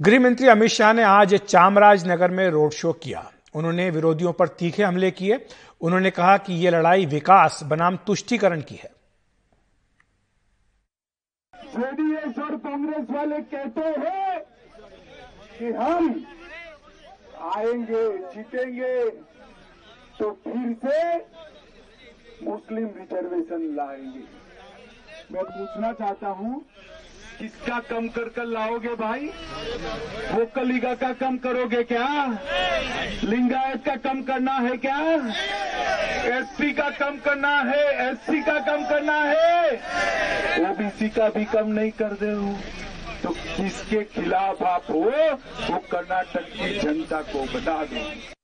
गृह मंत्री अमित शाह ने आज चामराजनगर में रोड शो किया। उन्होंने विरोधियों पर तीखे हमले किए। उन्होंने कहा कि ये लड़ाई विकास, बनाम तुष्टीकरण की है। जेडीएस और कांग्रेस वाले कहते हैं कि हम आएँगे, जीतेंगे तो फिर से मुस्लिम रिजर्वेशन लाएँगे। मैं पूछना चाहता हूँ किसका कम कर कर लाओगे भाई? वो कलिगा का कम करोगे क्या? लिंगायत का कम करना है क्या? एसपी का कम करना है, एससी का कम करना है। ओबीसी का भी कम नहीं कर दे तो किसके खिलाफ आप हो, वो कर्नाटक की जनता को बता दो।